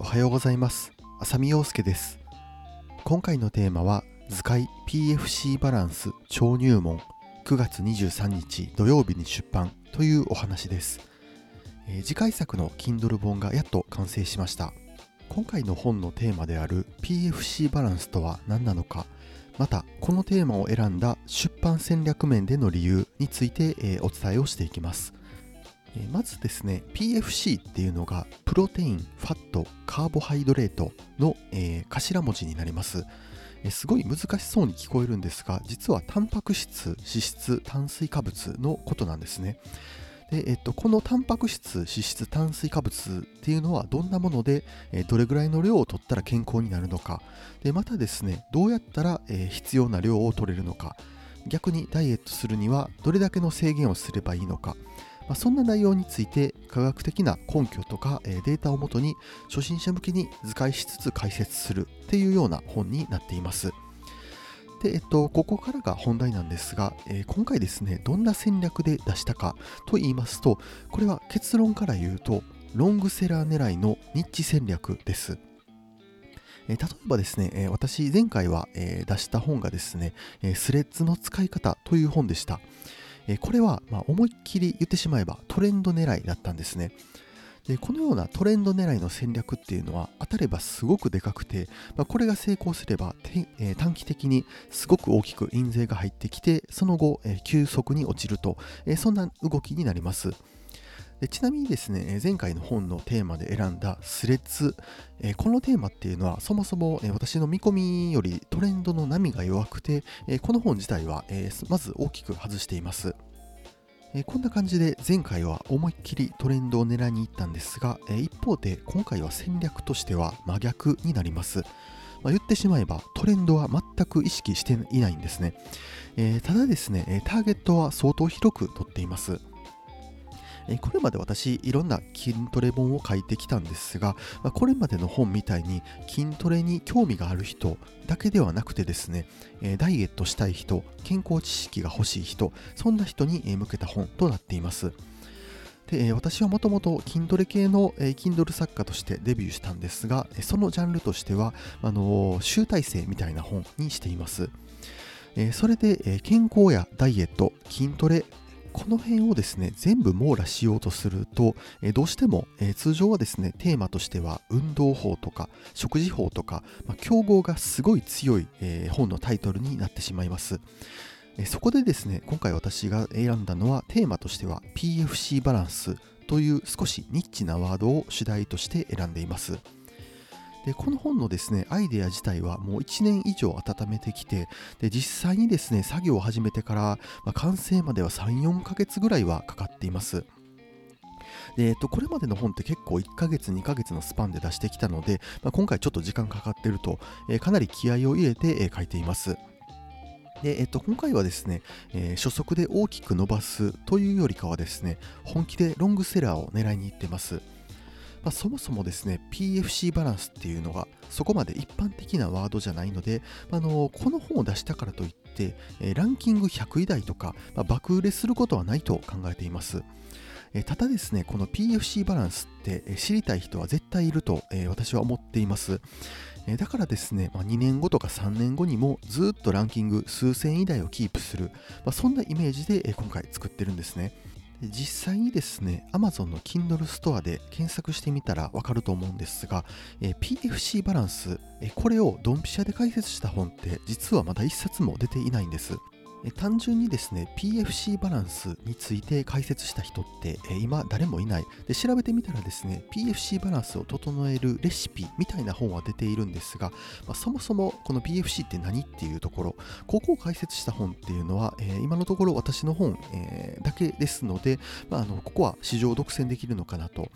おはようございます。浅見陽介です。今回のテーマは図解 PFC バランス超入門9月23日土曜日に出版というお話です、えー、次回作の Kindle 本がやっと完成しました。今回の本のテーマである PFC バランスとは何なのかまたこのテーマを選んだ出版戦略面での理由について、えー、お伝えをしていきます。まずですね PFC っていうのがプロテイン、ファット、カーボハイドレートの、えー、頭文字になります、えー、すごい難しそうに聞こえるんですが実はタンパク質、脂質、炭水化物のことなんですね。で、えっと、このタンパク質、脂質、炭水化物っていうのはどんなもので、え、どれぐらいの量を取ったら健康になるのか。でまたですねどうやったら、え、必要な量を取れるのか。逆にダイエットするにはどれだけの制限をすればいいのか。まあ、そんな内容について科学的な根拠とか、えデータをもとに初心者向けに図解しつつ解説するっていうような本になっています。で、えっと、ここからが本題なんですが、えー、今回ですね、どんな戦略で出したかと言いますと、これは結論から言うと、ロングセラー狙いのニッチ戦略です。え、例えばですね、え、私前回は、え出した本がですね、えスレッズの使い方という本でした。えこれは、ま思いっきり言ってしまえばトレンド狙いだったんですね。でこのようなトレンド狙いの戦略っていうのは当たればすごくでかくて、まあ、これが成功すれば、えー、短期的にすごく大きく印税が入ってきてその後、えー、急速に落ちると、えー、そんな動きになりますでちなみにですね前回の本のテーマで選んだスレッズ、えこのテーマっていうのはそもそも、え私の見込みよりトレンドの波が弱くて、えこの本自体は、えまず大きく外していますえこんな感じで前回は思いっきりトレンドを狙いに行ったんですが、え一方で今回は戦略としては真逆になります。まあ、言ってしまえばトレンドは全く意識していないんですね。えー、ただですね、ターゲットは相当広く取っています。これまで私いろんな筋トレ本を書いてきたんですがまこれまでの本みたいに筋トレに興味がある人だけではなくてですねえダイエットしたい人健康知識が欲しい人そんな人に向けた本となっています。で私はもともと筋トレ系の Kindle 作家としてデビューしたんですがそのジャンルとしてはあの集大成みたいな本にしています。それで健康やダイエット筋トレこの辺をですね、全部網羅しようとすると、えどうしても、え通常はですね、テーマとしては運動法とか食事法とか、まあ、競合がすごい強い、え本のタイトルになってしまいます。そこでですね、今回私が選んだのはテーマとしては PFC バランスという少しニッチなワードを主題として選んでいます。でこの本のですねアイデア自体はもう1年以上温めてきてで実際にですね作業を始めてから、まあ、完成までは34ヶ月ぐらいはかかっていますで、えっと、これまでの本って結構1ヶ月、2ヶ月のスパンで出してきたので、まあ、今回ちょっと時間かかってると、えー、かなり気合を入れて、えー、書いています。で、えっと、今回はですね、えー、初速で大きく伸ばすというよりかはですね、本気でロングセラーを狙いに行ってます。まあ、そもそもですね PFC バランスっていうのがそこまで一般的なワードじゃないので、あのこの本を出したからといって、えランキング100位台とか、まあ、爆売れすることはないと考えています。えただですね、この PFC バランスって知りたい人は絶対いると、え私は思っています。だからですね、2年後とか3年後にもずっとランキング数千位台をキープする、ま、そんなイメージで、今回作ってるんですね。実際にですね、Amazon の Kindle ストアで検索してみたらわかると思うんですが、え PFC バランス、えこれをドンピシャで解説した本って実はまだ1冊も出ていないんです。単純にですね PFC バランスについて解説した人って今誰もいない。で調べてみたらですね PFC バランスを整えるレシピみたいな本は出ているんですが、まあ、そもそもこの PFC って何っていうところここを解説した本っていうのは、今のところ私の本、だけですので、まあ、あのここは市場独占できるのかなと。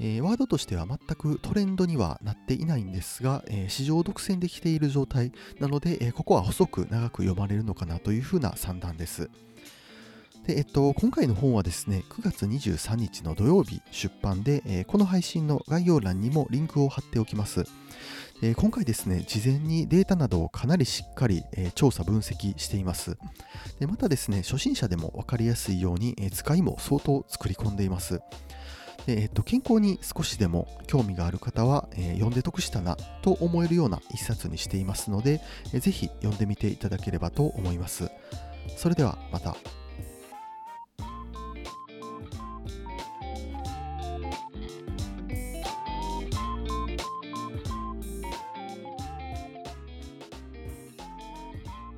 えー、ワードとしては全くトレンドにはなっていないんですが、えー、市場独占できている状態なので、えー、ここは細く長く読まれるのかなというふうな算段です。でえっと、今回の本はですね、9月23日の土曜日出版で、え、この配信の概要欄にもリンクを貼っておきます。え、今回ですね、事前にデータなどをかなりしっかり、え、調査分析していますで。またですね、初心者でも分かりやすいように、え使いも相当作り込んでいます。えーと、健康に少しでも興味がある方は、えー読んで得したなと思えるような一冊にしていますので、えーぜひ読んでみていただければと思います。それではまた。